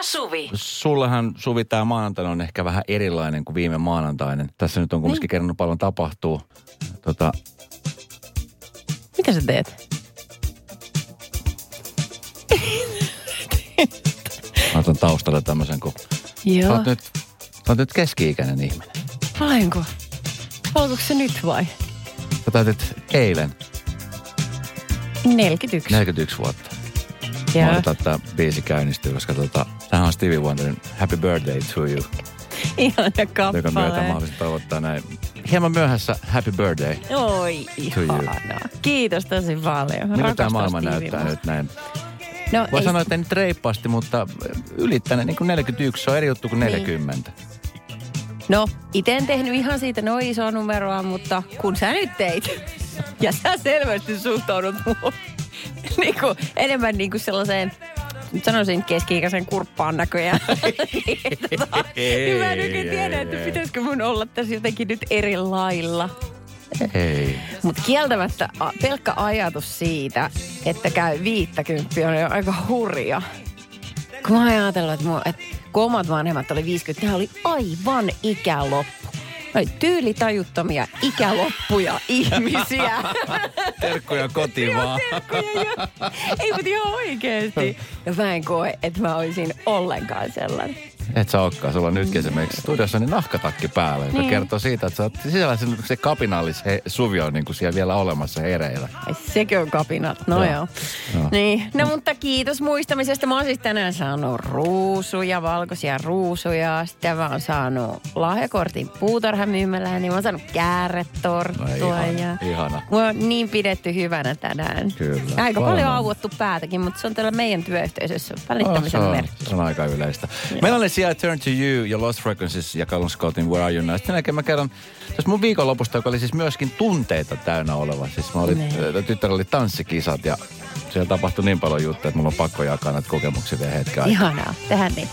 ja Suvi. Sullehan Suvi tämä maanantaina on ehkä vähän erilainen kuin viime maanantainen. Tässä nyt on kumminkin Niin. kerran paljon tapahtuu. Tota, Mitä sä teet? mä otan taustalle tämmöisen, kun sä Joo. oot, nyt, sä oot nyt keski-ikäinen ihminen. Olenko? Alkoiko se nyt vai? Sä täytit eilen 41. 41 vuotta. Mä Joo. odotan, että biisi käynnistyy, koska tota, tämähän on Stevie Wonderin Happy Birthday to You, Ihana joka myötä kappale. haluaisin toivottaa näin. Hieman myöhässä Happy Birthday. Oi, To you. ihanaa. Kiitos tosi paljon. Miltä tämä maailma Stevie näyttää nyt näin? No, Voi ei, sanoa, että nyt reippaasti, mutta ylittänyt niin kuin 41, se on eri juttu kuin Niin. 40. no itse en tehnyt ihan siitä noin isoa numeroa, mutta kun sä nyt teit. Ja sä selvästi suhtaudut muuhun niin kuin, enemmän niin kuin sellaiseen nyt sanoisin keski-ikäisen kurppaan näköjään. tota, niin mä en oikein tiedä, että pitäisikö mun olla tässä jotenkin nyt eri lailla. Ei. Mutta kieltämättä a, pelkkä ajatus siitä, että käy 50 on jo aika hurja. Kun mä ajatellut, että, mun, että kun omat vanhemmat oli 50, ne oli aivan ikäloppu. Ne oli tyylitajuttomia ikäloppuja ihmisiä. Terkkuja kotiin vaan. Ei, mutta ihan oikeesti. Ja mä en koe, että mä olisin ollenkaan sellainen. Et sä olekaan, sulla on nytkin esimerkiksi studiossa niin nahkatakki päällä, joka Niin. kertoo siitä, että sä oot sisällä se, se kapinallis he, Suvi on niin kuin siellä vielä olemassa hereillä. Ai sekin on kapinat, no Joo. joo. Joo. Niin, no mutta kiitos muistamisesta. Mä oon siis tänään saanut ruusuja, valkoisia ruusuja. Sitten mä oon saanut lahjakortin puutarhamyymälään, niin mä oon saanut kääretorttua. No ihana, ja ihana. Mua on niin pidetty hyvänä tänään. Kyllä, Aika paljon auottu päätäkin, mutta se on tällä meidän työyhteisössä Oh, se, välittämisen on, merkki. se on aika yleistä. Meillä oli siellä Turn to You ja Lost Frequencies ja Callum Scottin Where Are You Now. Sitten jälkeen mä kerron tässä mun viikonlopusta, joka oli siis myöskin tunteita täynnä oleva. Siis mä olin, Niin. äh, tyttärellä oli tanssikisat ja siellä tapahtui niin paljon juttuja, että mulla on pakko jakaa näitä kokemuksia vielä hetken aikaa. Ihanaa, tehdään niin.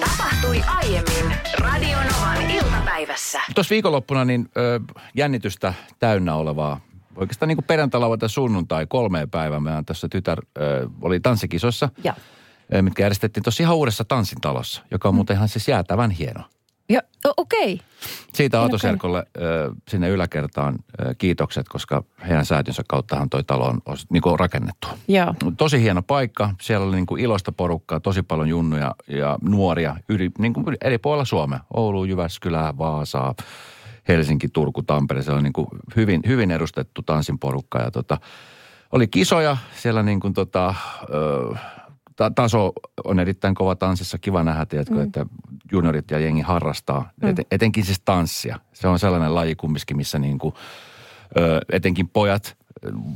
Tapahtui aiemmin Radionovan iltapäivässä. Tuossa viikonloppuna niin ö, jännitystä täynnä olevaa, oikeastaan niin kuin perjantai, sunnuntai, kolmeen päivään. Meidän tässä tytär ö, oli tanssikisossa, Ja, mitkä järjestettiin tuossa ihan uudessa tanssintalossa, joka on muuten ihan siis jäätävän hieno. ja o- okei. Siitä Okei. Autoserkolle ö, sinne yläkertaan ö, kiitokset, koska heidän säätiönsä kauttahan toi talo on os- niin kuin rakennettu. Joo. Tosi hieno paikka. Siellä oli niin kuin iloista porukkaa, tosi paljon junnuja ja nuoria yli, niin kuin eri puolilla Suomea. Oulu, Jyväskylä, Vaasaa, Helsinki, Turku, Tampere. Se oli niin kuin hyvin, hyvin edustettu tanssin porukka. Ja tota, oli kisoja siellä niin kuin tota, ö, ta- taso on erittäin kova tanssissa. Kiva nähdä, tiedätkö, mm. että juniorit ja jengi harrastaa. Mm. Et, etenkin siis tanssia. Se on sellainen laji kumminkin, missä niin kuin, ö, etenkin pojat,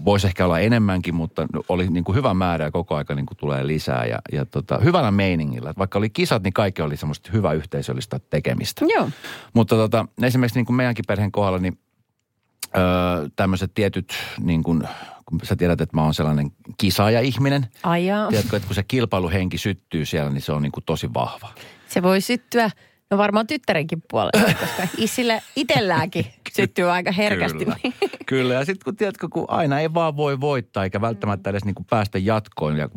voisi ehkä olla enemmänkin, mutta oli niin kuin hyvä määrä ja koko aika niin kuin tulee lisää. Ja, ja tota, hyvällä meiningillä. Vaikka oli kisat, niin kaikki oli semmoista hyvä yhteisöllistä tekemistä. Joo. Mutta tota, esimerkiksi niin kuin meidänkin perheen kohdalla, niin öö, tämmöiset tietyt, niin kuin, kun sä tiedät, että mä oon sellainen kisaaja-ihminen. Ai jaa. Tiedätkö, että kun se kilpailuhenki syttyy siellä, niin se on niin kuin tosi vahva. Se voi syttyä, no varmaan tyttärenkin puolella, koska isillä itselläänkin syttyy aika herkästi. Kyllä, Kyllä. ja sitten kun tiedätkö, kun aina ei vaan voi voittaa, eikä välttämättä edes niin kuin päästä jatkoon. Ja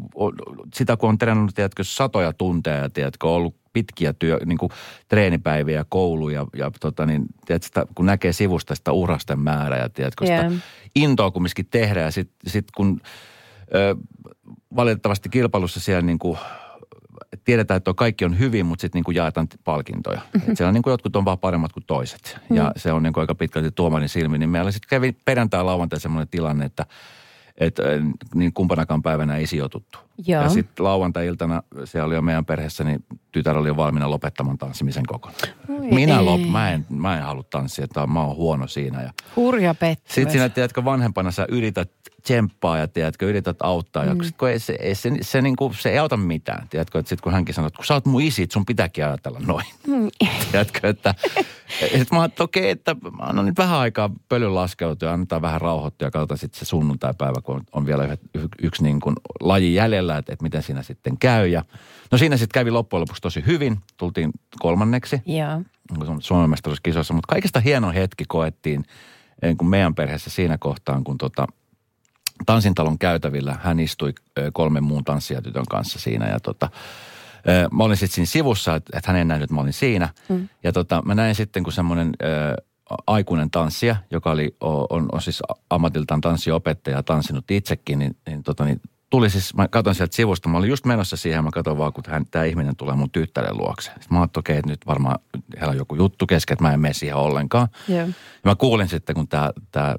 sitä kun on treenannut, tiedätkö, satoja tunteja ja tiedätkö, ollut pitkiä työ, niin kuin treenipäiviä ja kouluja ja tota niin, tiedätkö, sitä, kun näkee sivusta sitä urasten määrää ja tiedätkö, sitä Joo. intoa kumminkin tehdä ja sitten sit kun ö, valitettavasti kilpailussa siellä niin kuin tiedetään, että kaikki on hyvin, mutta sitten niin jaetaan palkintoja. Et siellä niin kuin jotkut on vaan paremmat kuin toiset. Ja se on niin kuin aika pitkälti tuomarin silmin. Niin meillä sitten kävi perjantai lauantai semmoinen tilanne, että että äh, niin kumpanakaan päivänä ei sijoituttu. Joo. Ja sitten lauantai-iltana siellä oli jo meidän perheessä, niin tytär oli jo valmiina lopettamaan tanssimisen kokonaan. Minä ei. lop, mä en, mä en halua tanssia, että mä oon huono siinä. Ja Hurja pettymys. sitten siinä, tiedätkö, vanhempana sä yrität tsemppaa ja tiedätkö, yrität auttaa. Ja sit kun ei, se, ei, se, se, niin kuin, se ei auta mitään. Tiedätkö, että sitten kun hänkin sanoo, että kun sä oot mun isi, et sun pitääkin ajatella noin. tiedätkö, että, että mä että okei, että mä annan nyt vähän aikaa pölyn laskeutua ja annetaan vähän rauhoittua ja katsotaan sitten se sunnuntai-päivä, kun on, on vielä yhdet, y, yksi niin kuin laji jäljellä, että, että miten siinä sitten käy. Ja, no siinä sitten kävi loppujen lopuksi tosi hyvin. Tultiin kolmanneksi. Joo. Suomen mestaruuskisoissa, mutta kaikista hieno hetki koettiin, niin kuin meidän perheessä siinä kohtaan, kun tota, tanssintalon käytävillä hän istui kolmen muun tanssijatytön kanssa siinä ja tota, mä olin sitten siinä sivussa, että et hän ei nähnyt, että mä olin siinä. Mm. Ja tota, mä näin sitten, kun semmoinen aikuinen tanssija, joka oli, on, on, siis ammatiltaan tanssiopettaja ja tanssinut itsekin, niin, niin, tota, niin tuli siis, mä katson sieltä sivusta, mä olin just menossa siihen, mä katson vaan, kun hän, tämä ihminen tulee mun tyttären luokse. Sitten mä ajattelin, okei, että nyt varmaan heillä on joku juttu kesken, että mä en mene siihen ollenkaan. Joo. Ja mä kuulin sitten, kun tämä, tämä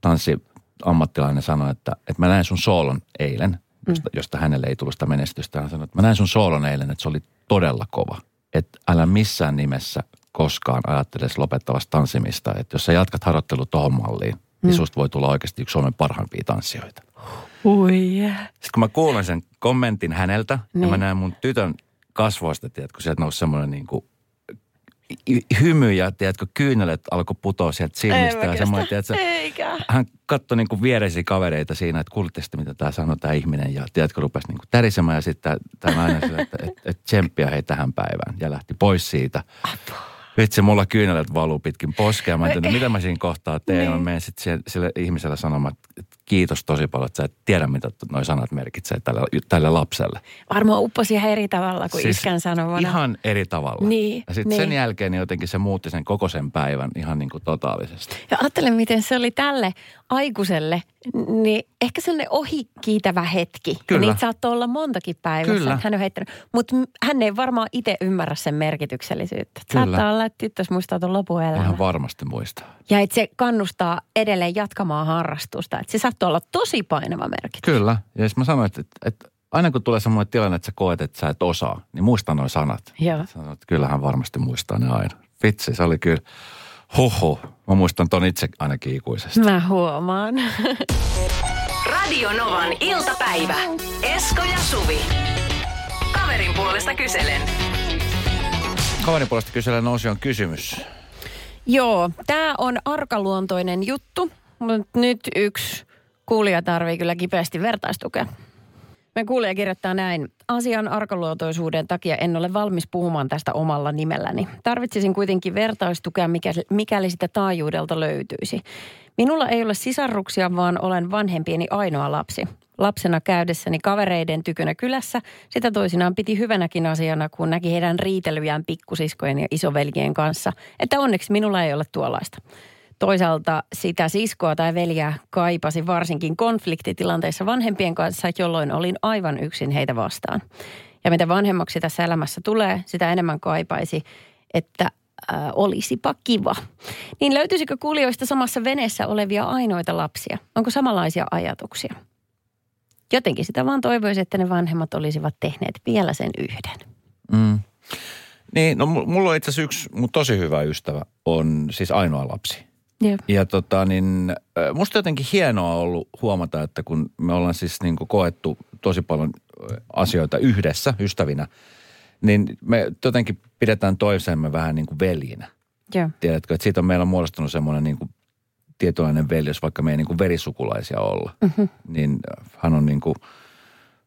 tanssi ammattilainen sanoi, että, että mä näin sun soolon eilen, josta, josta hänelle ei tullut sitä menestystä. Hän sanoi, että mä näin sun soolon eilen, että se oli todella kova. Että älä missään nimessä koskaan ajattelisi lopettavasta tanssimista. Että jos sä jatkat harjoittelua tohon malliin, niin susta voi tulla oikeasti yksi Suomen parhaimpia tanssijoita. Ui. Sitten kun mä kuulen sen kommentin häneltä, niin. ja mä Niin. näen mun tytön kasvoista, tiedätkö, kun sieltä nousi semmoinen niin kuin hymy ja tiedätkö, kyynelet alkoi putoa sieltä silmistä. Ja semmoinen, tiedätkö, Eikä. hän katsoi niin kuin viereisiä kavereita siinä, että kuulitte sitten, mitä tämä sanoi tämä ihminen. Ja tiedätkö, rupesi niin kuin tärisemään ja sitten tämä nainen sanoi, että, että, että tsemppiä hei tähän päivään. Ja lähti pois siitä. Vitsi, mulla kyynelet valuu pitkin poskea. Mä en tiedä, mitä mä siinä kohtaa teen. Mä menen sitten sille, sille ihmiselle sanomaan, että kiitos tosi paljon, että sä et tiedä, mitä noi sanat merkitsee tälle, tälle lapselle. Varmaan upposi ihan eri tavalla kuin siis iskän sanomana. Ihan eri tavalla. Niin, ja sitten niin. sen jälkeen niin jotenkin se muutti sen koko sen päivän ihan niin kuin totaalisesti. Ja ajattele, miten se oli tälle aikuiselle, niin ehkä sellainen ohikiitävä hetki. Kyllä. Ja niitä saattoi olla montakin päivässä. Kyllä. Hän on heittänyt. Mutta hän ei varmaan itse ymmärrä sen merkityksellisyyttä. Kyllä. Saattaa olla, että tyttös muistaa tuon lopuelämän. Ihan varmasti muistaa. Ja että se kannustaa edelleen jatkamaan harrastusta. Että se saattoi olla tosi painava merkitys. Kyllä. Ja jos mä sanoin, että, että, että aina kun tulee semmoinen tilanne, että sä koet, että sä et osaa, niin muista noin sanat. Joo. Sanoin, että kyllähän varmasti muistaa ne aina. Vitsi, se oli kyllä, huhu. Mä muistan ton itse ainakin ikuisesti. Mä huomaan. Radio Novan iltapäivä. Esko ja Suvi. Kaverin puolesta kyselen. Kaverin puolesta kysellä nousi on kysymys. Joo, tämä on arkaluontoinen juttu, mutta nyt yksi kuulija tarvii kyllä kipeästi vertaistukea. Me kuulija kirjoittaa näin. Asian arkaluontoisuuden takia en ole valmis puhumaan tästä omalla nimelläni. Tarvitsisin kuitenkin vertaistukea, mikäli sitä taajuudelta löytyisi. Minulla ei ole sisarruksia, vaan olen vanhempieni ainoa lapsi. Lapsena käydessäni kavereiden tykönä kylässä sitä toisinaan piti hyvänäkin asiana, kun näki heidän riitelyjään pikkusiskojen ja isoveljien kanssa, että onneksi minulla ei ole tuollaista. Toisaalta sitä siskoa tai veljää kaipasi varsinkin konfliktitilanteissa vanhempien kanssa, jolloin olin aivan yksin heitä vastaan. Ja mitä vanhemmaksi tässä elämässä tulee, sitä enemmän kaipaisi, että äh, olisipa kiva. Niin löytyisikö kuulijoista samassa veneessä olevia ainoita lapsia? Onko samanlaisia ajatuksia? Jotenkin sitä vaan toivoisi, että ne vanhemmat olisivat tehneet vielä sen yhden. Mm. Niin, no mu- mulla on itse asiassa yksi mun tosi hyvä ystävä, on siis ainoa lapsi. Joo. Ja tota niin, musta jotenkin hienoa ollut huomata, että kun me ollaan siis niin kuin koettu tosi paljon asioita yhdessä ystävinä, niin me jotenkin pidetään toisemme vähän niin kuin veljinä. Joo. Tiedätkö, että siitä on meillä muodostunut semmoinen niin kuin tietynlainen veljys, vaikka me ei niin kuin verisukulaisia olla. Mm-hmm. Niin hän on niin kuin,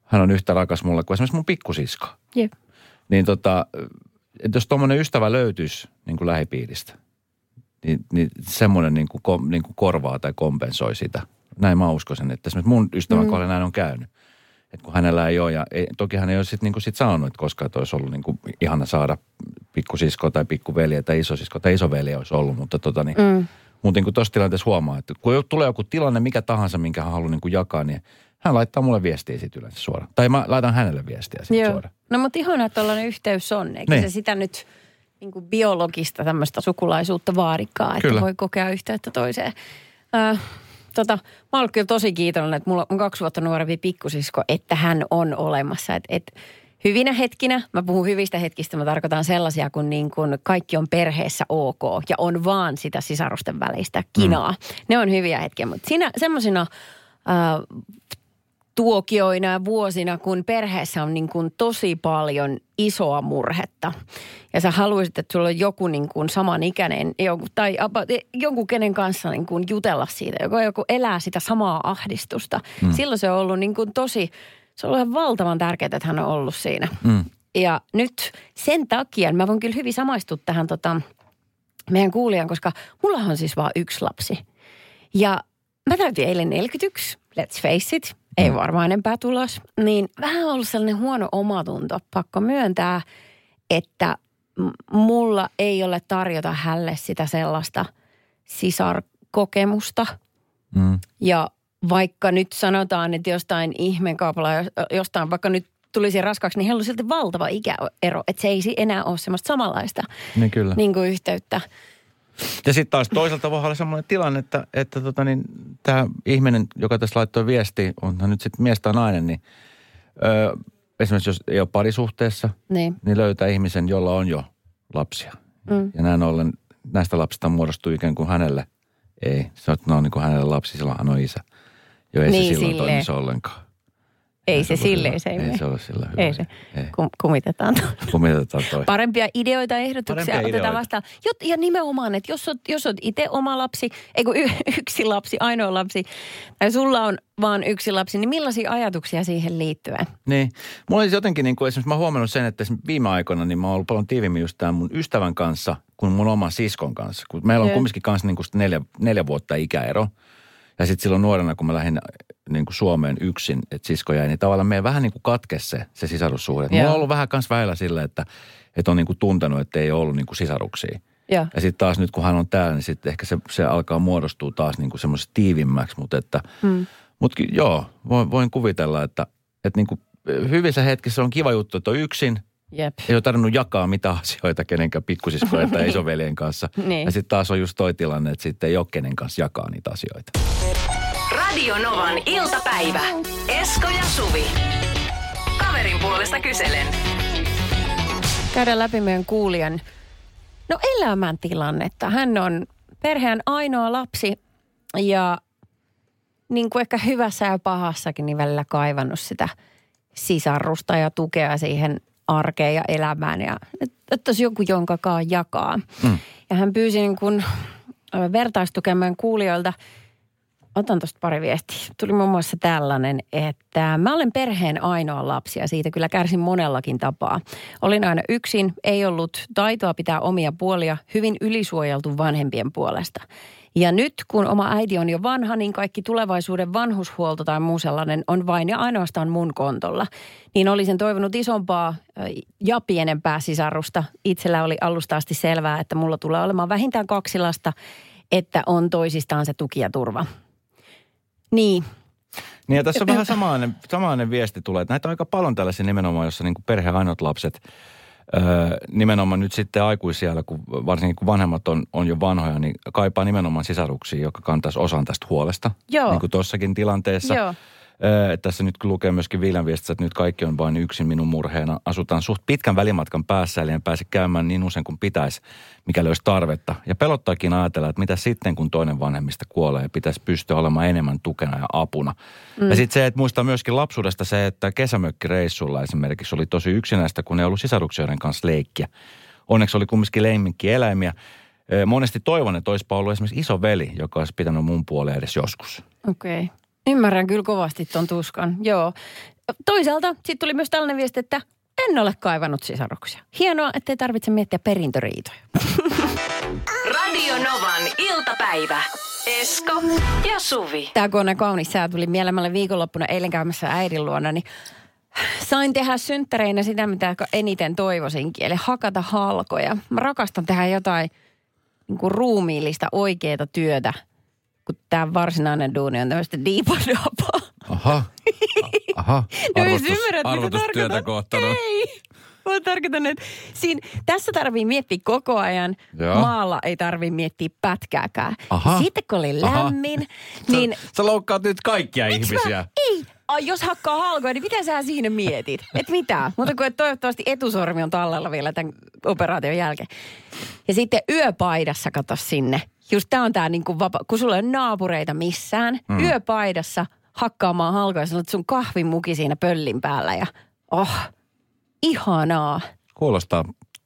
hän on yhtä rakas mulle kuin esimerkiksi mun pikkusisko. Joo. Niin tota, että jos tuommoinen ystävä löytyisi niin kuin lähipiiristä, niin, niin semmoinen niin kuin, kom, niin kuin korvaa tai kompensoi sitä. Näin mä uskoisin, että esimerkiksi mun ystävän mm. kohdalla näin on käynyt. Että kun hänellä ei ole, ja ei, toki hän ei ole sitten niin sit sanonut, että koskaan että olisi ollut niin kuin ihana saada pikkusisko tai pikkuveliä tai isosisko tai isoveli olisi ollut, mutta tota niin, mm. mutta niin kuin tuossa tilanteessa huomaa, että kun tulee joku tilanne, mikä tahansa, minkä hän haluaa niin kuin jakaa, niin hän laittaa mulle viestiä sitten yleensä suoraan. Tai mä laitan hänelle viestiä sitten Joo. suoraan. No mutta ihana, että yhteys on. Eikä Niin. se sitä nyt niin kuin biologista tämmöistä sukulaisuutta vaarikaan, että Kyllä. voi kokea yhteyttä toiseen. Äh, tota, mä olen kyllä tosi kiitollinen, että mulla on kaksi vuotta nuorempi pikkusisko, että hän on olemassa. Että et, hyvinä hetkinä, mä puhun hyvistä hetkistä, mä tarkoitan sellaisia, kun niin kun kaikki on perheessä ok ja on vaan sitä sisarusten välistä kinaa. Mm. Ne on hyviä hetkiä, mutta siinä semmoisina äh, tuokioina ja vuosina, kun perheessä on niin kuin tosi paljon isoa murhetta. Ja sä haluaisit, että sulla on joku niin kuin samanikäinen joku, tai jonkun kenen kanssa niin kuin jutella siitä, joka joku elää sitä samaa ahdistusta. Mm. Silloin se on ollut niin kuin tosi, se on ollut ihan valtavan tärkeää, että hän on ollut siinä. Mm. Ja nyt sen takia, mä voin kyllä hyvin samaistua tähän tota, meidän kuulijan, koska mulla on siis vaan yksi lapsi. Ja mä täytin eilen 41, let's face it, ei Mm. varmaan enempää tulos. Niin vähän ollut sellainen huono omatunto, pakko myöntää, että mulla ei ole tarjota hälle sitä sellaista sisarkokemusta. Mm. Ja vaikka nyt sanotaan, että jostain ihmekaupalla, jostain vaikka nyt tulisi raskaaksi, niin heillä on silti valtava ikäero, että se ei enää ole semmoista samanlaista Niin kyllä. niin kuin yhteyttä. Ja sitten taas toisaalta voi olla semmoinen tilanne, että, että tota niin, tämä ihminen, joka tässä laittoi viesti, on hän nyt sitten mies tai nainen, niin ö, esimerkiksi jos ei ole parisuhteessa, Niin. niin löytää ihmisen, jolla on jo lapsia. Mm. Ja näin ollen näistä lapsista muodostuu ikään kuin hänelle, ei, se on, ne on niin kuin hänelle lapsi, silloin hän on isä. Jo ei Niin, se silloin silleen. toimisi ollenkaan. Ei se ollut silleen, se ei, Ei mene. se ole sillä hyvä. Ei se. Ei. Kum, kumitetaan. Kumitetaan toi. Parempia ideoita ja ehdotuksia Parempia otetaan ideoita. vastaan. Jot, ja nimenomaan, että jos oot, jos oot itse oma lapsi, ei kun y, yksi lapsi, ainoa lapsi, tai sulla on vaan yksi lapsi, niin millaisia ajatuksia siihen liittyen? Niin. Mulla olisi jotenkin niin kuin, esimerkiksi mä huomannut sen, että viime aikoina niin mä oon ollut paljon tiiviimmin just tämän mun ystävän kanssa kuin mun oman siskon kanssa. Kun meillä on kumminkin kanssa niin kuin neljä, neljä vuotta ikäero. Ja sitten silloin nuorena, kun mä lähdin niin kuin Suomeen yksin, että sisko jäi, niin tavallaan meidän vähän niin kuin katkesi se, se sisarussuhde. Mulla on ollut vähän kans väillä sillä, että, että on niin kuin tuntenut, että ei ole ollut niin kuin sisaruksia. Joo. Ja sitten taas nyt kun hän on täällä, niin sitten ehkä se, se alkaa muodostua taas niin kuin semmoiseksi tiivimmäksi. Mutta että, Hmm. mut joo, voin, voin kuvitella, että, että niin kuin hyvissä hetkissä on kiva juttu, että on yksin. Jep. Ei ole tarvinnut jakaa mitään asioita kenenkään pikkusiskojen tai isoveljen kanssa. Niin. Ja sitten taas on just toi tilanne, että sitten ei ole kenen kanssa jakaa niitä asioita. Radio Novan iltapäivä. Esko ja Suvi. Kaverin puolesta kyselen. Käydään läpi meidän kuulijan no elämäntilannetta. Hän on perheen ainoa lapsi ja niin kuin ehkä hyvässä ja pahassakin niin välillä kaivannut sitä sisarrusta ja tukea siihen arkeen ja elämään ja että olisi joku, jonka kaa jakaa. Mm. Ja hän pyysi niin kuin vertaistukemään kuulijoilta, otan tuosta pari viestiä. Tuli muun muassa tällainen, että mä olen perheen ainoa lapsi ja siitä kyllä kärsin monellakin tapaa. Olin aina yksin, ei ollut taitoa pitää omia puolia, hyvin ylisuojeltu vanhempien puolesta. Ja nyt kun oma äiti on jo vanha, niin kaikki tulevaisuuden vanhushuolto tai muu sellainen on vain ja ainoastaan mun kontolla. Niin olisin toivonut isompaa ja pienempää sisarrusta. Itsellä oli alusta asti selvää, että mulla tulee olemaan vähintään kaksi lasta, että on toisistaan se tuki ja turva. Niin, Niin ja tässä on vähän samainen, samainen viesti tulee, että näitä on aika paljon tällaisia nimenomaan, jossa niin kuin perheen ainoat lapset, öö, nimenomaan nyt sitten aikuisiellä, kun varsinkin kun vanhemmat on, on jo vanhoja, niin kaipaa nimenomaan sisaruksia, joka kantaisi osan tästä huolesta. Joo. Niin kuin tuossakin tilanteessa. Joo. Öö, tässä nyt kun lukee myöskin Viilan viestissä, että nyt kaikki on vain yksin minun murheena. Asutaan suht pitkän välimatkan päässä, eli en pääse käymään niin usein kuin pitäisi, mikäli olisi tarvetta. Ja pelottaakin ajatella, että mitä sitten, kun toinen vanhemmista kuolee, pitäisi pystyä olemaan enemmän tukena ja apuna. Mm. Ja sitten se, että muistaa myöskin lapsuudesta se, että kesämökkireissulla esimerkiksi oli tosi yksinäistä, kun ei ollut sisaruksijoiden kanssa leikkiä. Onneksi oli kumminkin leimikki eläimiä. Öö, Monesti toivon, että olisipa ollut esimerkiksi iso veli, joka olisi pitänyt mun puoleen edes joskus. Okei. Okay. Ymmärrän kyllä kovasti ton tuskan, joo. Toisaalta sitten tuli myös tällainen viesti, että en ole kaivannut sisaruksia. Hienoa, ettei tarvitse miettiä perintöriitoja. Radio Novan iltapäivä. Esko ja Suvi. Tämä kun on kaunis sää tuli mieleen, mä olin viikonloppuna eilen käymässä äidin luona, niin sain tehdä synttäreinä sitä, mitä eniten toivoisinkin, eli hakata halkoja. Mä rakastan tehdä jotain niin kuin ruumiillista oikeaa työtä, kun tämä varsinainen duuni on tämmöistä diipadapaa. Aha. Aha. No Arvostus, ymmärrät, tarkoitan. kohtanut. Ei. Mä tarkoitan, että siinä, tässä tarvii miettiä koko ajan. Joo. Maalla ei tarvii miettiä pätkääkään. Aha. Sitten kun oli Aha. lämmin, niin... Sä, sä loukkaat nyt kaikkia Miksi ihmisiä. Mä, ei. Ai, jos hakkaa halkoja, niin mitä sä siinä mietit? Et mitä? Mutta kun et toivottavasti etusormi on tallella vielä tämän operaation jälkeen. Ja sitten yöpaidassa, kato sinne. Just tää on tää niinku vapa, kun sulla ei ole naapureita missään. Mm. Yöpaidassa hakkaamaan halkoja. Sä olet sun kahvimuki siinä pöllin päällä ja oh, ihanaa. Kuulostaa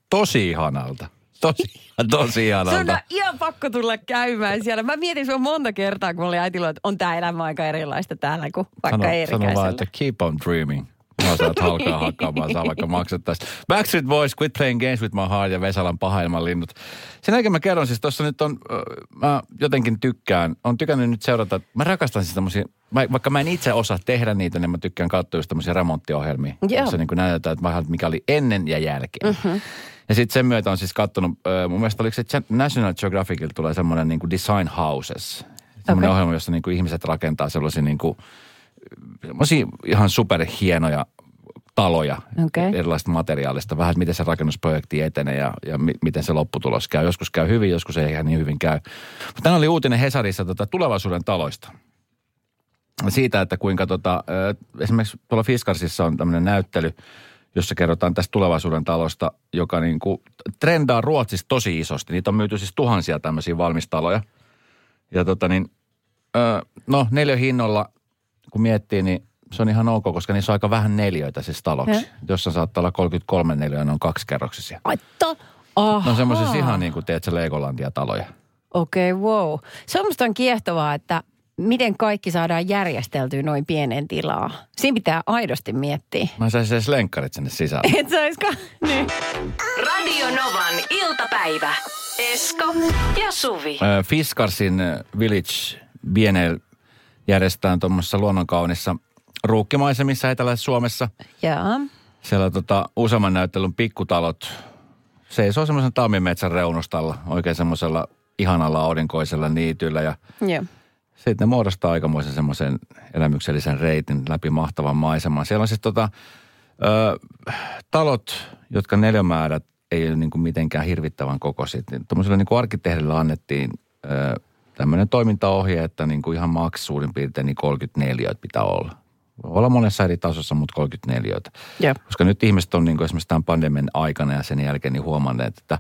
tosi ihanalta. Tosi, tosi Se on ihanalta. ihan pakko tulla käymään siellä. Mä mietin sua monta kertaa, kun oli äiti luo, että on tää elämä aika erilaista täällä kuin vaikka Sano, sano vaan, että keep on dreaming. Mä saat halkaa hakkaamaan, saa vaikka maksettaisiin. Backstreet Boys, Quit Playing Games with My Heart ja Vesalan pahailman linnut. Sen jälkeen mä kerron siis, tuossa nyt on, mä jotenkin tykkään, on tykännyt nyt seurata, mä rakastan siis tämmöisiä, vaikka mä en itse osaa tehdä niitä, niin mä tykkään katsoa just tämmöisiä remonttiohjelmia. Joo. Jossa niin kuin näytetään, että vähän, mikä oli ennen ja jälkeen. Mm-hmm. Ja sitten sen myötä on siis kattonut, mun mielestä oliko se National Geographicilla tulee semmoinen niin kuin Design Houses. Semmoinen Okei. ohjelma, jossa niin kuin ihmiset rakentaa sellaisia niin kuin, semmoisia ihan superhienoja taloja Okei. erilaisista materiaalista. Vähän, miten se rakennusprojekti etenee ja, ja mi- miten se lopputulos käy. Joskus käy hyvin, joskus ei ihan niin hyvin käy. Mutta tänään oli uutinen Hesarissa tota, tulevaisuuden taloista. Siitä, että kuinka tota, esimerkiksi tuolla Fiskarsissa on tämmöinen näyttely, jossa kerrotaan tästä tulevaisuuden talosta, joka niin kuin trendaa Ruotsissa tosi isosti. Niitä on myyty siis tuhansia tämmöisiä valmistaloja. Ja tota niin, no neliöhinnolla, kun miettii, niin se on ihan ok, koska niissä on aika vähän neljöitä siis taloksi. Joo. Jossa saattaa olla 33 neliöä, ne on kaksikerroksisia. Ai to, Aha. Ne on semmoisissa ihan niin kuin, tiedätkö, Legolandia-taloja. Okei, okay, wow. Se on musta on kiehtovaa, että miten kaikki saadaan järjesteltyä noin pienen tilaa. Siinä pitää aidosti miettiä. Mä en saisi edes lenkkarit sinne sisälle. Et saisiko? Niin. Radio Novan iltapäivä. Esko ja Suvi. Fiskarsin Village Bienel järjestetään tuommoisessa luonnonkaunissa ruukkimaisemissa Etelä-Suomessa. Joo. Siellä tota, useamman näyttelyn pikkutalot seisoo semmoisen tammimetsän reunustalla, oikein semmoisella ihanalla aurinkoisella niityllä ja Joo. sitten ne muodostaa aikamoisen semmoisen elämyksellisen reitin läpi mahtavan maiseman. Siellä on siis tota, ö, talot, jotka neljömäärät ei ole niin kuin mitenkään hirvittävän kokoiset. Tuommoiselle niin kuin arkkitehdille annettiin ö, tämmöinen toimintaohje, että niin kuin ihan maks suurin piirtein niin 34 pitää olla. Voi olla monessa eri tasossa, mutta 34. Joo. Koska nyt ihmiset on niin kuin esimerkiksi tämän pandemian aikana ja sen jälkeen niin huomanneet, että,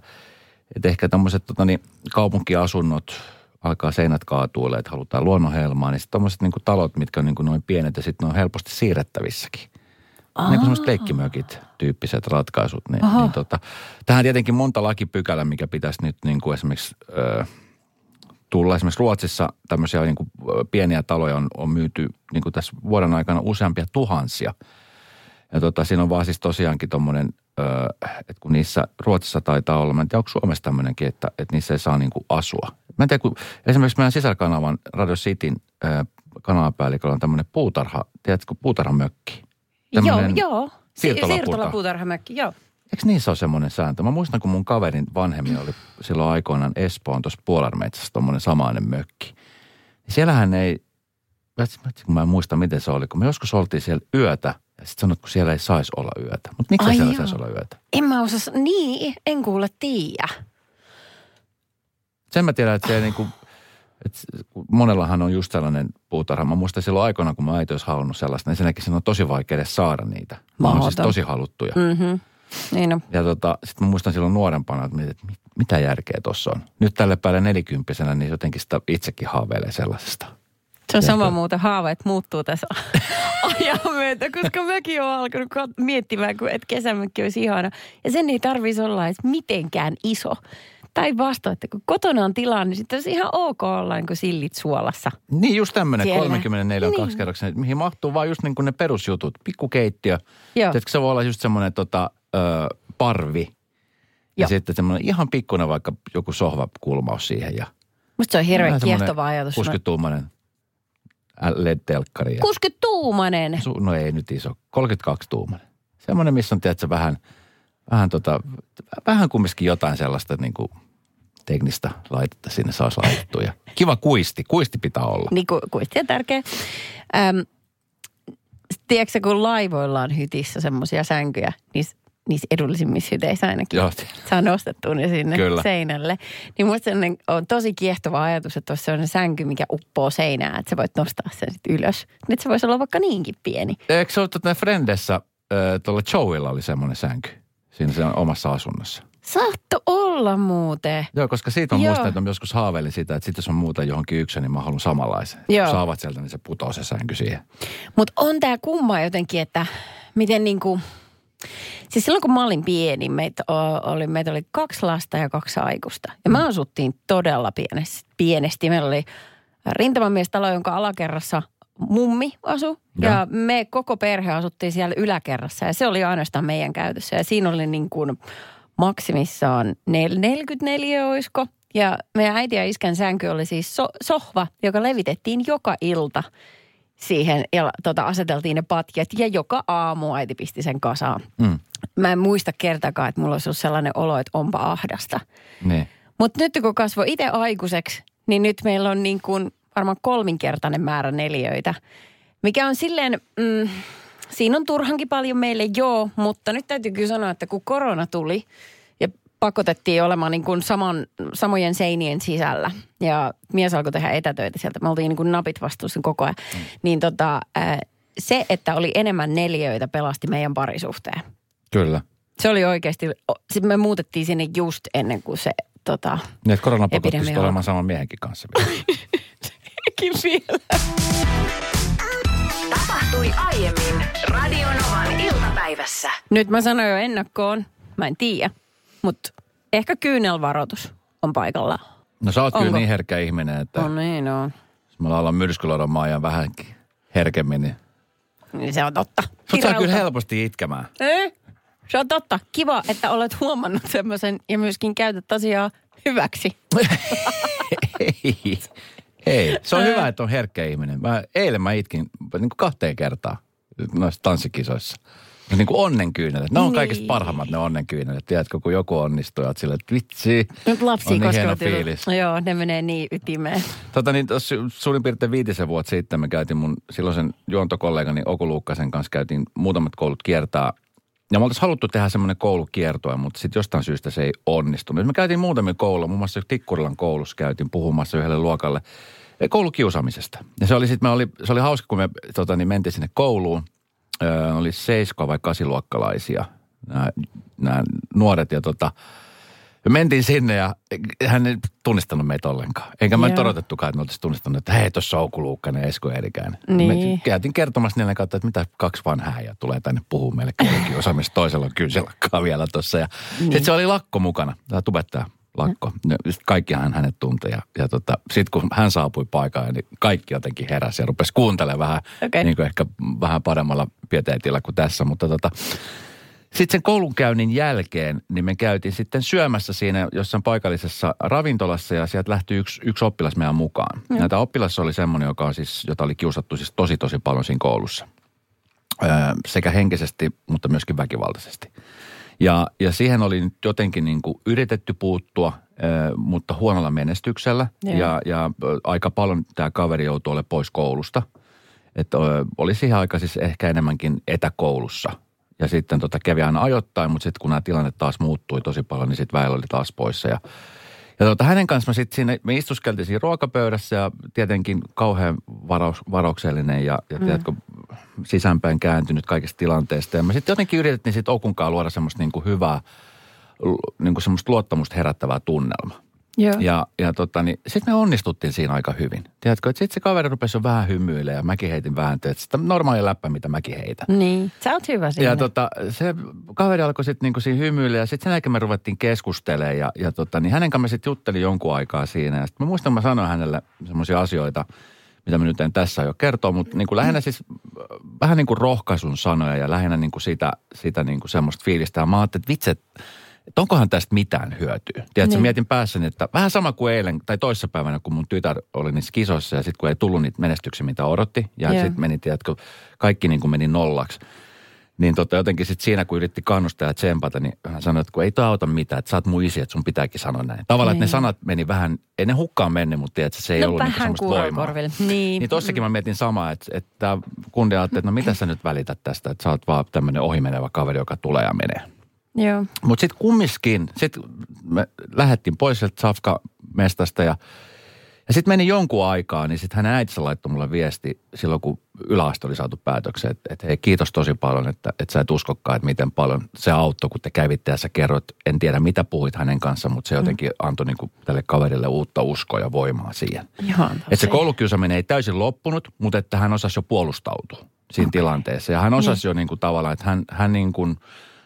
että ehkä tämmöiset tota, niin, kaupunkiasunnot alkaa seinät kaatuille, että halutaan luonnonhelmaa, niin sitten tämmöiset niin talot, mitkä on niin kuin noin pienet ja sitten ne on helposti siirrettävissäkin. Niin kuin semmoiset leikkimökit tyyppiset ratkaisut. Niin, niin tota, tähän tietenkin monta lakipykälää, mikä pitäisi nyt niin kuin esimerkiksi ö, tulla. Esimerkiksi Ruotsissa tämmöisiä niin kuin, pieniä taloja on, on myyty niin kuin tässä vuoden aikana useampia tuhansia. Ja tota, siinä on vaan siis tosiaankin tommonen, öö, että kun niissä Ruotsissa taitaa olla, mä en tiedä onko Suomessa tämmöinenkin, että, että niissä ei saa niinku asua. Mä en tiedä, kun esimerkiksi meidän sisäkanavan Radio Cityn kanavapäälliköllä on tämmöinen puutarha, tiedätkö, puutarhamökki. Joo, Tämmönen joo. Siirtolapuutarha. Siirtolapuutarhamökki, joo. Eikö niissä ole semmoinen sääntö? Mä muistan, kun mun kaverin vanhemmin oli silloin aikoinaan Espoon tuossa Puolarmetsässä tommonen samainen mökki. Niin siellähän ei, mä kun mä en muista miten se oli, kun me joskus oltiin siellä yötä ja sitten sanot, kun siellä ei saisi olla yötä. Mutta miksi siellä joo. saisi olla yötä? En mä osaa, niin, en kuule tiedä. Sen mä tiedän, että se niinku, että kun monellahan on just sellainen puutarha. Mä muistan silloin aikoina, kun mä äiti olisi halunnut sellaista, niin sen on tosi vaikea edes saada niitä. Ne on siis tosi haluttuja. Mm-hmm. Niin on. Ja tota, sitten mä muistan silloin nuorempana, että, mietin, että mit- mitä järkeä tuossa on. Nyt tälle päälle nelikymppisenä, niin jotenkin sitä itsekin haaveilee sellaisesta. Se on sama muuten haaveet muuttuu tässä ajan myötä, koska mäkin olen alkanut miettimään, että kesämökki olisi ihana. Ja sen ei tarvitsisi olla edes mitenkään iso. Tai vasta, että kun kotona on tilaa, niin sitten olisi ihan ok olla niin sillit suolassa. Niin just tämmöinen Siellä. 34 on Niin. kaksi kerroksen, mihin mahtuu vaan just niin kuin ne perusjutut. Pikkukeittiö. Joo. Tiedätkö, se voi olla just semmoinen tota, ö, parvi. Ja Joo. sitten semmoinen ihan pikkuinen vaikka joku sohvakulmaus siihen. Ja Musta se on hirveän kiehtova ajatus. 60-tuumainen LED-telkkari. ja- 60-tuumainen. Su, no ei nyt iso, 32 tuumainen. Semmoinen, missä on tiedätkö, vähän, vähän, tota, vähän kumminkin jotain sellaista niin kuin teknistä laitetta sinne saisi laitettua. Ja kiva kuisti, kuisti pitää olla. Niin kuin kuisti on tärkeä. Äm, tiedätkö, kun laivoilla on hytissä semmoisia sänkyjä, niissä, niissä edullisimmissa hyteissä ainakin. Joo. Saa nostettua ne sinne Kyllä. seinälle. Niin musta on tosi kiehtova ajatus, että olisi sellainen sänky, mikä uppoo seinään, että sä voit nostaa sen sitten ylös. Nyt se voisi olla vaikka niinkin pieni. Eikö se ole tuota Frendessä, äh, tuolla Joeilla oli semmoinen sänky siinä sen omassa asunnossa? Saatto olla muuten. Joo, koska siitä on muistan, että mä joskus haaveilin sitä, että sitten jos on muuta johonkin yksin, niin mä haluan samanlaisen. Joo. Kun saavat sieltä, niin se putoo se sänky siihen. Mutta on tämä kumma jotenkin, että miten niinku... Siis silloin kun mä olin pieni, meitä oli, meitä oli kaksi lasta ja kaksi aikuista. Ja me asuttiin todella pienesti. pienesti. Meillä oli rintamamiestalo, jonka alakerrassa mummi asu ja. ja me koko perhe asuttiin siellä yläkerrassa ja se oli ainoastaan meidän käytössä. Ja siinä oli niin kuin maksimissaan 44 oisko. Ja meidän äiti ja iskän sänky oli siis so- sohva, joka levitettiin joka ilta siihen ja tota, aseteltiin ne patjat ja joka aamu äiti pisti sen kasaan. Mm. Mä en muista kertakaan, että mulla olisi ollut sellainen olo, että onpa ahdasta. Niin. Mutta nyt kun kasvoi itse aikuiseksi, niin nyt meillä on niin kuin varmaan kolminkertainen määrä neliöitä. Mikä on silleen, mm, siinä on turhankin paljon meille joo, mutta nyt täytyy kyllä sanoa, että kun korona tuli pakotettiin olemaan niin kuin saman, samojen seinien sisällä ja mies alkoi tehdä etätöitä sieltä, me oltiin niin kuin napit vastuussa koko ajan, mm. niin tota, se, että oli enemmän neliöitä pelasti meidän parisuhteen. Kyllä. Se oli oikeasti, me muutettiin sinne just ennen kuin se tota, Niin, että korona pakotti olemaan saman miehenkin kanssa. Sekin vielä. Tapahtui aiemmin Radionovan iltapäivässä. Nyt mä sanoin jo ennakkoon, mä en tiedä, mutta ehkä kyynelvaroitus on paikalla. No sä oot Onko? kyllä niin herkkä ihminen, että... No niin, no. Jos mä laulan myrskyloidon maajan vähänkin herkemmin, niin... Niin se on totta. Sut saa kyllä helposti itkemään. Eh? Se on totta. Kiva, että olet huomannut semmoisen ja myöskin käytät asiaa hyväksi. Ei. Ei. Se on hyvä, että on herkkä ihminen. Mä, eilen mä itkin niin kuin kahteen kertaan noissa tanssikisoissa. Niin kuin onnenkyynelet. Ne on niin. kaikista parhaimmat ne onnenkyynelet. Tiedätkö, kun joku onnistuu, että sille, että vitsi, Nyt lapsi on niin hieno fiilis. Joo, ne menee niin ytimeen. Tota niin, tossa suurin piirtein viitisen vuotta sitten me käytiin mun silloisen juontokollegani Oku Luukkasen kanssa käytiin muutamat koulut kiertää ja me oltaisiin haluttu tehdä semmoinen koulukiertoa, mutta sitten jostain syystä se ei onnistunut. Me käytiin muutamia kouluja, muun muassa Tikkurilan koulussa käytiin puhumassa yhdelle luokalle koulukiusaamisesta. Ja se oli sitten, oli, se oli hauska, kun me tota, niin mentiin sinne kouluun. Öö, oli seisko- vai kasiluokkalaisia nämä nuoret ja tota, me mentiin sinne ja hän ei tunnistanut meitä ollenkaan. Enkä mä nyt odotettukaan, että me oltaisiin tunnistanut, että hei, tuossa on Ouku Luukkanen ja Esko Erikäinen. Niin. Me käytiin kertomassa niille kautta, että mitä kaksi vanhaa ja tulee tänne puhuu meille osaamista toisella on kynsilakkaa vielä tuossa. Ja niin. sitten se oli lakko mukana, tämä tubettaja lakko. Kaikkihan hänet tuntee. Ja, ja tota, sitten kun hän saapui paikalle, niin kaikki jotenkin heräsi ja rupesi kuuntelemaan vähän, okay. niin kuin ehkä vähän paremmalla pieteetillä kuin tässä. Mutta tota, sitten sen koulunkäynnin jälkeen, niin me käytiin sitten syömässä siinä jossain paikallisessa ravintolassa ja sieltä lähti yksi, yksi oppilas meidän mukaan. Mm. Näitä oppilas oli semmoinen, joka on siis, jota oli kiusattu siis tosi tosi paljon siinä koulussa. Öö, sekä henkisesti, mutta myöskin väkivaltaisesti. Ja, ja siihen oli nyt jotenkin niin kuin yritetty puuttua, mutta huonolla menestyksellä. Ja, ja aika paljon tämä kaveri joutui olemaan pois koulusta. Että oli siihen aika siis ehkä enemmänkin etäkoulussa – ja sitten tota kävi aina ajoittain, mutta sitten kun nämä tilanne taas muuttui tosi paljon, niin sitten väellä oli taas poissa. Ja, ja tota, hänen kanssa sitten siinä, me istuskeltiin siinä ruokapöydässä ja tietenkin kauhean varaus, varauksellinen ja, ja mm. tiedätkö, sisäänpäin kääntynyt kaikista tilanteista. Ja me sitten jotenkin yritettiin sitten Okunkaan luoda semmoista niin kuin hyvää, niin kuin semmoista luottamusta herättävää tunnelmaa. Joo. Ja, ja tota, niin, sitten me onnistuttiin siinä aika hyvin. Tiedätkö, että sitten se kaveri rupesi jo vähän hymyilemään ja mäkin heitin vähän, että sitä normaali läppä, mitä mäkin heitän. Niin, sä oot hyvä siinä. Ja tota, se kaveri alkoi sitten niinku siinä hymyillä ja sitten sen jälkeen me ruvettiin keskustelemaan ja, ja tota, niin hänen kanssa sitten juttelin jonkun aikaa siinä. Ja sitten mä muistan, mä sanoin hänelle semmoisia asioita, mitä mä nyt en tässä jo kertoa, mutta niin kuin lähinnä siis vähän niin kuin rohkaisun sanoja ja lähinnä niin kuin sitä, sitä niin kuin semmoista fiilistä. Ja mä ajattelin, että vitset, että onkohan tästä mitään hyötyä. Tiedätkö, niin. mietin päässäni, että vähän sama kuin eilen tai toissapäivänä, kun mun tytär oli niissä kisoissa ja sitten kun ei tullut niitä menestyksiä, mitä odotti. Ja yeah. sitten meni, tiedätkö, kaikki niin kuin meni nollaksi. Niin tota, jotenkin sitten siinä, kun yritti kannustaa ja tsempata, niin hän sanoi, että kun ei toi auta mitään, että sä oot mun isi, että sun pitääkin sanoa näin. Tavallaan, niin. että ne niin. sanat meni vähän, ei ne hukkaan mennyt, mutta tiedätkö, se ei no, ollut niin semmoista voimaa. Niin. niin tossakin mä mietin samaa, että, että kundi ajatteli, että no mitä sä nyt välität tästä, että sä oot vaan tämmöinen ohimenevä kaveri, joka tulee ja menee. Joo. Mutta sitten kumminkin, sitten me lähdettiin pois sieltä Safka-mestasta ja, ja sitten meni jonkun aikaa, niin sitten hänen äitinsä laittoi mulle viesti silloin, kun yläaste oli saatu päätökseen, että, että hei kiitos tosi paljon, että, että sä et uskokaan, että miten paljon se auttoi, kun te kävitte ja sä kerroit, en tiedä mitä puhuit hänen kanssa, mutta se jotenkin mm. antoi niin kuin tälle kaverille uutta uskoa ja voimaa siihen. että se koulukiusaaminen ei täysin loppunut, mutta että hän osasi jo puolustautua siinä okay. tilanteessa. Ja hän osasi niin. jo niin kuin tavallaan, että hän, hän niin kuin –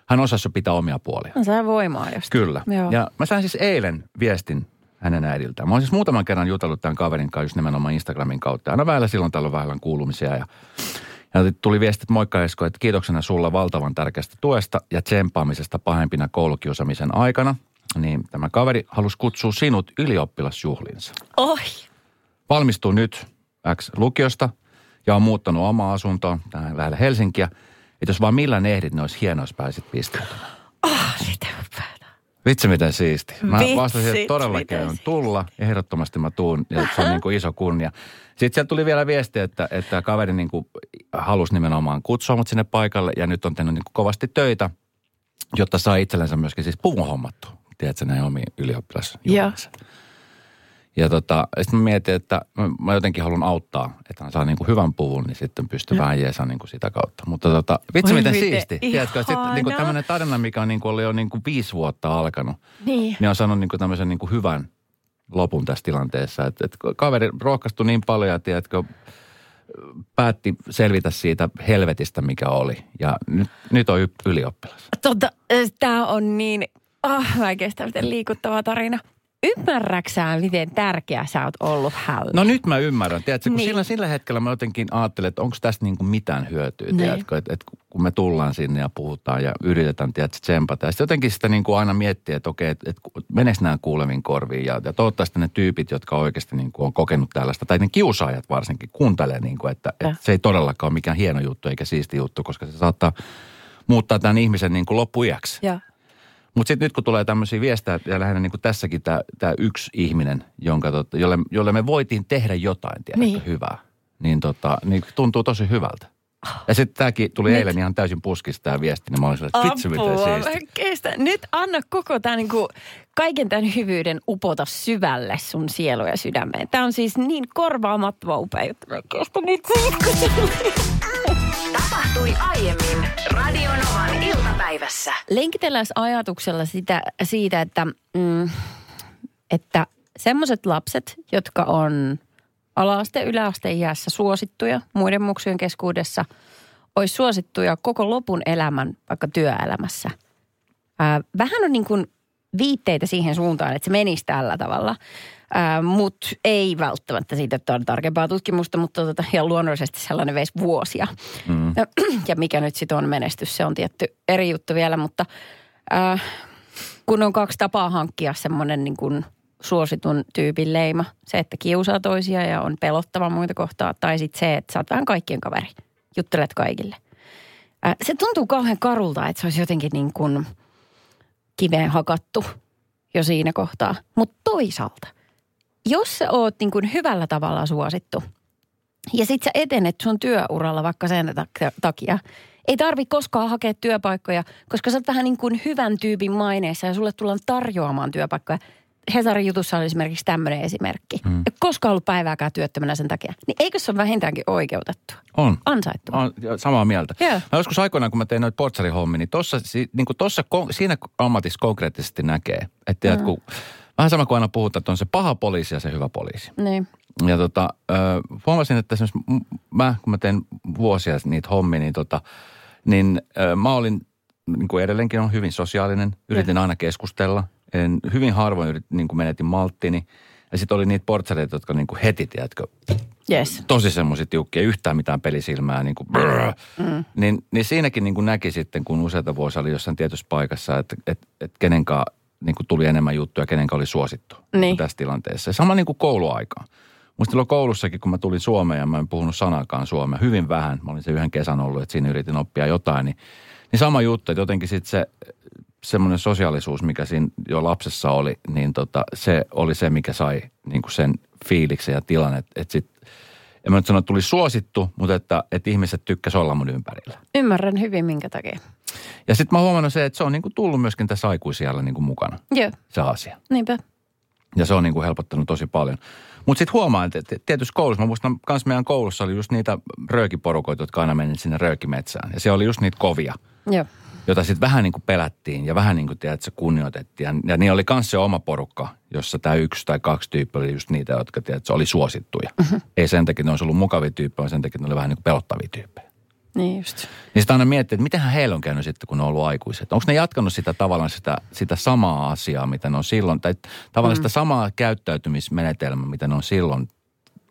hän osasi jo pitää omia puolia. Hän sai voimaa just. Kyllä. Joo. Ja mä sain siis eilen viestin hänen äidiltään. Mä oon siis muutaman kerran jutellut tämän kaverin kanssa just nimenomaan Instagramin kautta. Aina väillä silloin täällä on vähän kuulumisia ja ja tuli viesti, että moikka Esko, että kiitoksena sulla valtavan tärkeästä tuesta ja tsempaamisesta pahempina koulukiusamisen aikana. Niin tämä kaveri halusi kutsua sinut ylioppilasjuhlinsa. Oi. Valmistuu nyt X-lukiosta ja on muuttanut omaa asuntoa tähän lähellä Helsinkiä. Että jos vaan millään ehdit, niin olisi hienoa, jos pääsit pistelemään. Oh, sitä. Vitsi miten siisti. Mä Vitsit, vastasin, että todellakin on tulla. Ehdottomasti mä tuun ja se on niin kuin iso kunnia. Sitten sieltä tuli vielä viesti, että, että kaveri niin kuin halusi nimenomaan kutsua mut sinne paikalle ja nyt on tehnyt niin kuin kovasti töitä, jotta saa itsellensä myöskin siis puvun hommattu. Tiedätkö näin omiin ylioppilasjuhliinsa. Ja tota, sitten mä mietin, että mä, mä jotenkin haluan auttaa, että hän saa niin kuin hyvän puvun, niin sitten pystyy vähän jeesaa niin kuin sitä kautta. Mutta tota, vitsi Oi miten, miten siisti. Tiedätkö, sitten niin kuin ihanaa. tämmöinen tarina, mikä on niin kuin oli jo niin kuin viisi vuotta alkanut, Niin. niin on saanut niin kuin tämmöisen niin kuin hyvän lopun tässä tilanteessa. Että, että kaveri rohkaistui niin paljon ja tiedätkö, päätti selvitä siitä helvetistä, mikä oli. Ja nyt, nyt on ylioppilas. Tota, tämä on niin, ah, mä en kestä, miten liikuttava tarina. Ymmärräksää, miten tärkeä sä oot ollut hänelle? No nyt mä ymmärrän. Tiedätkö, kun Niin. sillä, sillä hetkellä mä jotenkin ajattelin, että onko tästä niin kuin mitään hyötyä. Niin. Tiedätkö, että, että kun me tullaan sinne ja puhutaan ja yritetään, tiedätkö, tsempata. Ja sitten jotenkin sitä niin kuin aina miettii, että okei, että, että meneekö nämä kuulevin korviin. Ja, ja toivottavasti ne tyypit, jotka oikeasti niin kuin on kokenut tällaista, tai ne kiusaajat varsinkin, kuuntelee, niin kuin, että, että se ei todellakaan ole mikään hieno juttu eikä siisti juttu, koska se saattaa muuttaa tämän ihmisen niin kuin loppuiäksi. Ja. Mutta sitten nyt kun tulee tämmöisiä viestejä, ja lähinnä niin kuin tässäkin tämä yksi ihminen, jonka, tota, jolle, jolle me voitiin tehdä jotain, tiedätkö, Niin. hyvää, niin, tota, niin tuntuu tosi hyvältä. Ja sitten tämäkin tuli Nyt- eilen ihan täysin puskista tämä viesti, niin mä olin sellainen, että vitsi miten siisti. kestä. Nyt anna koko tämän niinku, kaiken tämän hyvyyden upota syvälle sun sielu ja sydämeen. Tämä on siis niin korvaamattoman upea juttu. Kestä nyt Tapahtui aiemmin Radionovan iltapäivässä. Lenkitellään ajatuksella sitä, siitä, että, mm, että semmoiset lapset, jotka on ala-aste, yläaste iässä suosittuja muiden muksujen keskuudessa, olisi suosittuja koko lopun elämän vaikka työelämässä. Ää, vähän on niin kuin viitteitä siihen suuntaan, että se menisi tällä tavalla. Mutta ei välttämättä siitä, että on tarkempaa tutkimusta, mutta tota, ja luonnollisesti sellainen veisi vuosia. Mm. Ja, ja mikä nyt sitten on menestys, se on tietty eri juttu vielä, mutta äh, kun on kaksi tapaa hankkia semmoinen niin kuin suositun tyypin leima. Se, että kiusaa toisia ja on pelottava muita kohtaa, tai sitten se, että sä oot vähän kaikkien kaveri. Juttelet kaikille. Äh, se tuntuu kauhean karulta, että se olisi jotenkin niin kuin kiveen hakattu jo siinä kohtaa. Mutta toisaalta, jos sä oot niin kuin hyvällä tavalla suosittu, ja sit sä etenet sun työuralla vaikka sen tak- takia. Ei tarvi koskaan hakea työpaikkoja, koska sä oot vähän niin kuin hyvän tyypin maineessa ja sulle tullaan tarjoamaan työpaikkoja. Hesarin jutussa oli esimerkiksi tämmöinen esimerkki. Mm. Ei koskaan ollut päivääkään työttömänä sen takia. Niin eikö se ole vähintäänkin oikeutettu? On. Ansaittu. On samaa mieltä. Joo. Mä joskus aikoinaan, kun mä tein noita portsarihommia, niin tossa, niin kuin tossa, siinä ammatissa konkreettisesti näkee. Että tiedät, Mm. kun, vähän sama kuin aina puhutaan, että on se paha poliisi ja se hyvä poliisi. Niin. Ja tota, huomasin, että esimerkiksi mä, kun mä teen vuosia niitä hommia, niin, tota, niin mä olin, niin kuin edelleenkin on hyvin sosiaalinen. Yritin aina keskustella. En, hyvin harvoin yrit, niin kuin menetin malttini. Ja sitten oli niitä portsareita, jotka niin kuin heti, tiedätkö, Yes. tosi semmoisia tiukkia, yhtään mitään pelisilmää, niin kuin brrr. mm. niin, niin siinäkin niin kuin näki sitten, kun useita vuosia oli jossain tietyssä paikassa, että et, et kenenkaan niin kuin tuli enemmän juttuja, kenenkaan oli suosittu Niin. tässä tilanteessa. Sama niin kuin kouluaikaan. Muista silloin koulussakin, kun mä tulin Suomeen ja mä en puhunut sanakaan suomea, hyvin vähän. Mä olin se yhden kesän ollut, että siinä yritin oppia jotain. Niin, niin sama juttu, että jotenkin sitten se semmoinen sosiaalisuus, mikä siinä jo lapsessa oli, niin tota, se oli se, mikä sai niin kuin sen fiiliksen ja tilan, että, että sit, en mä nyt sano, että tuli suosittu, mutta että, että ihmiset tykkäsivät olla mun ympärillä. Ymmärrän hyvin, minkä takia. Ja sitten mä oon huomannut se, että se on niin kuin tullut myöskin tässä aikuisiellä niin kuin mukana, Joo, se asia. niinpä. Ja se on niin kuin helpottanut tosi paljon. Mutta sitten huomaan, että että tietysti koulussa, mä muistan myös meidän koulussa oli just niitä röökiporukoita, jotka aina meni sinne röökimetsään. Ja se oli just niitä kovia, Joo. Jota sitten vähän niin kuin pelättiin ja vähän niin kuin tiedät, se kunnioitettiin. Ja, ja niin oli myös se oma porukka, jossa tämä yksi tai kaksi tyyppiä oli just niitä, jotka tiedät, se oli suosittuja. Mhm. Ei sen takia, että ne olisi ollut mukavia tyyppejä, vaan sen takia, että ne oli vähän niin kuin pelottavia tyyppejä. Niin just. Niin sitä aina miettii, että mitenhän heillä on käynyt sitten, kun ne on ollut aikuiset. Onko ne jatkanut sitä tavallaan sitä, sitä samaa asiaa, mitä ne on silloin, tai tavallaan mm. sitä samaa käyttäytymismenetelmää, mitä ne on silloin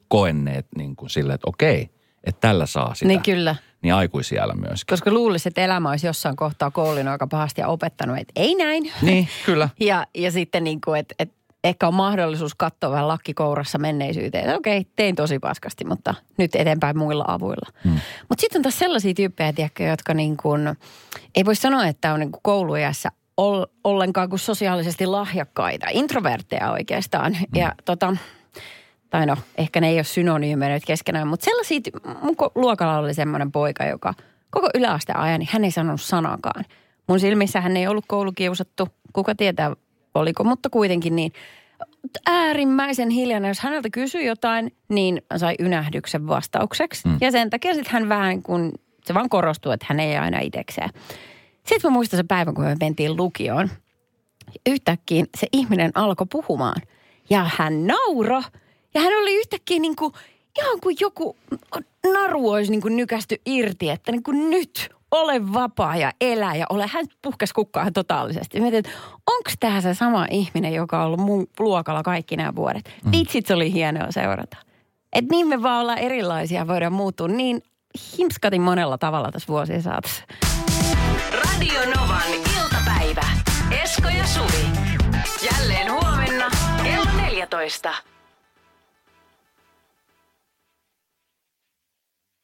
koenneet niin kuin silleen, että okei, että tällä saa sitä. Niin kyllä. Niin aikuisiellä myös. Koska luulisi, että elämä olisi jossain kohtaa koulun aika pahasti ja opettanut, että ei näin. Niin, kyllä. Ja, ja sitten niin kuin, että, että ehkä on mahdollisuus katsoa vähän lakkikourassa menneisyyteen. Että okei, tein tosi paskasti, mutta nyt eteenpäin muilla avuilla. Hmm. Mutta sitten on taas sellaisia tyyppejä, tiedätkö, jotka niin kuin, ei voi sanoa, että on niin kuin kouluiässä ollenkaan kuin sosiaalisesti lahjakkaita. Introvertteja oikeastaan. Hmm. Ja tota, tai no, ehkä ne ei ole synonyymejä nyt keskenään, mutta sellaisia, mun luokalla oli semmoinen poika, joka koko yläasteen ajan, niin hän ei sanonut sanakaan. Mun silmissä hän ei ollut koulukiusattu, kuka tietää oliko, mutta kuitenkin niin äärimmäisen hiljainen. Jos häneltä kysyi jotain, niin sai ynähdyksen vastaukseksi. Mm. Ja sen takia sitten hän vähän kun, se vaan korostuu, että hän ei aina itsekseen. Sitten mä muistan se päivän, kun me mentiin lukioon. Yhtäkkiä se ihminen alkoi puhumaan. Ja hän nauro. Ja hän oli yhtäkkiä niin kuin, ihan kuin joku naru olisi niin kuin nykästy irti, että niin kuin nyt ole vapaa ja elä ja ole. Hän puhkesi kukkaan totaalisesti. Mietin, että onko tämä se sama ihminen, joka on ollut mun luokalla kaikki nämä vuodet. Mm. Vitsit se oli hienoa seurata. Että niin me vaan ollaan erilaisia, voidaan muuttua niin himskatin monella tavalla tässä vuosien saatossa. Radio Novan iltapäivä. Esko ja Suvi. Jälleen huomenna kello 14.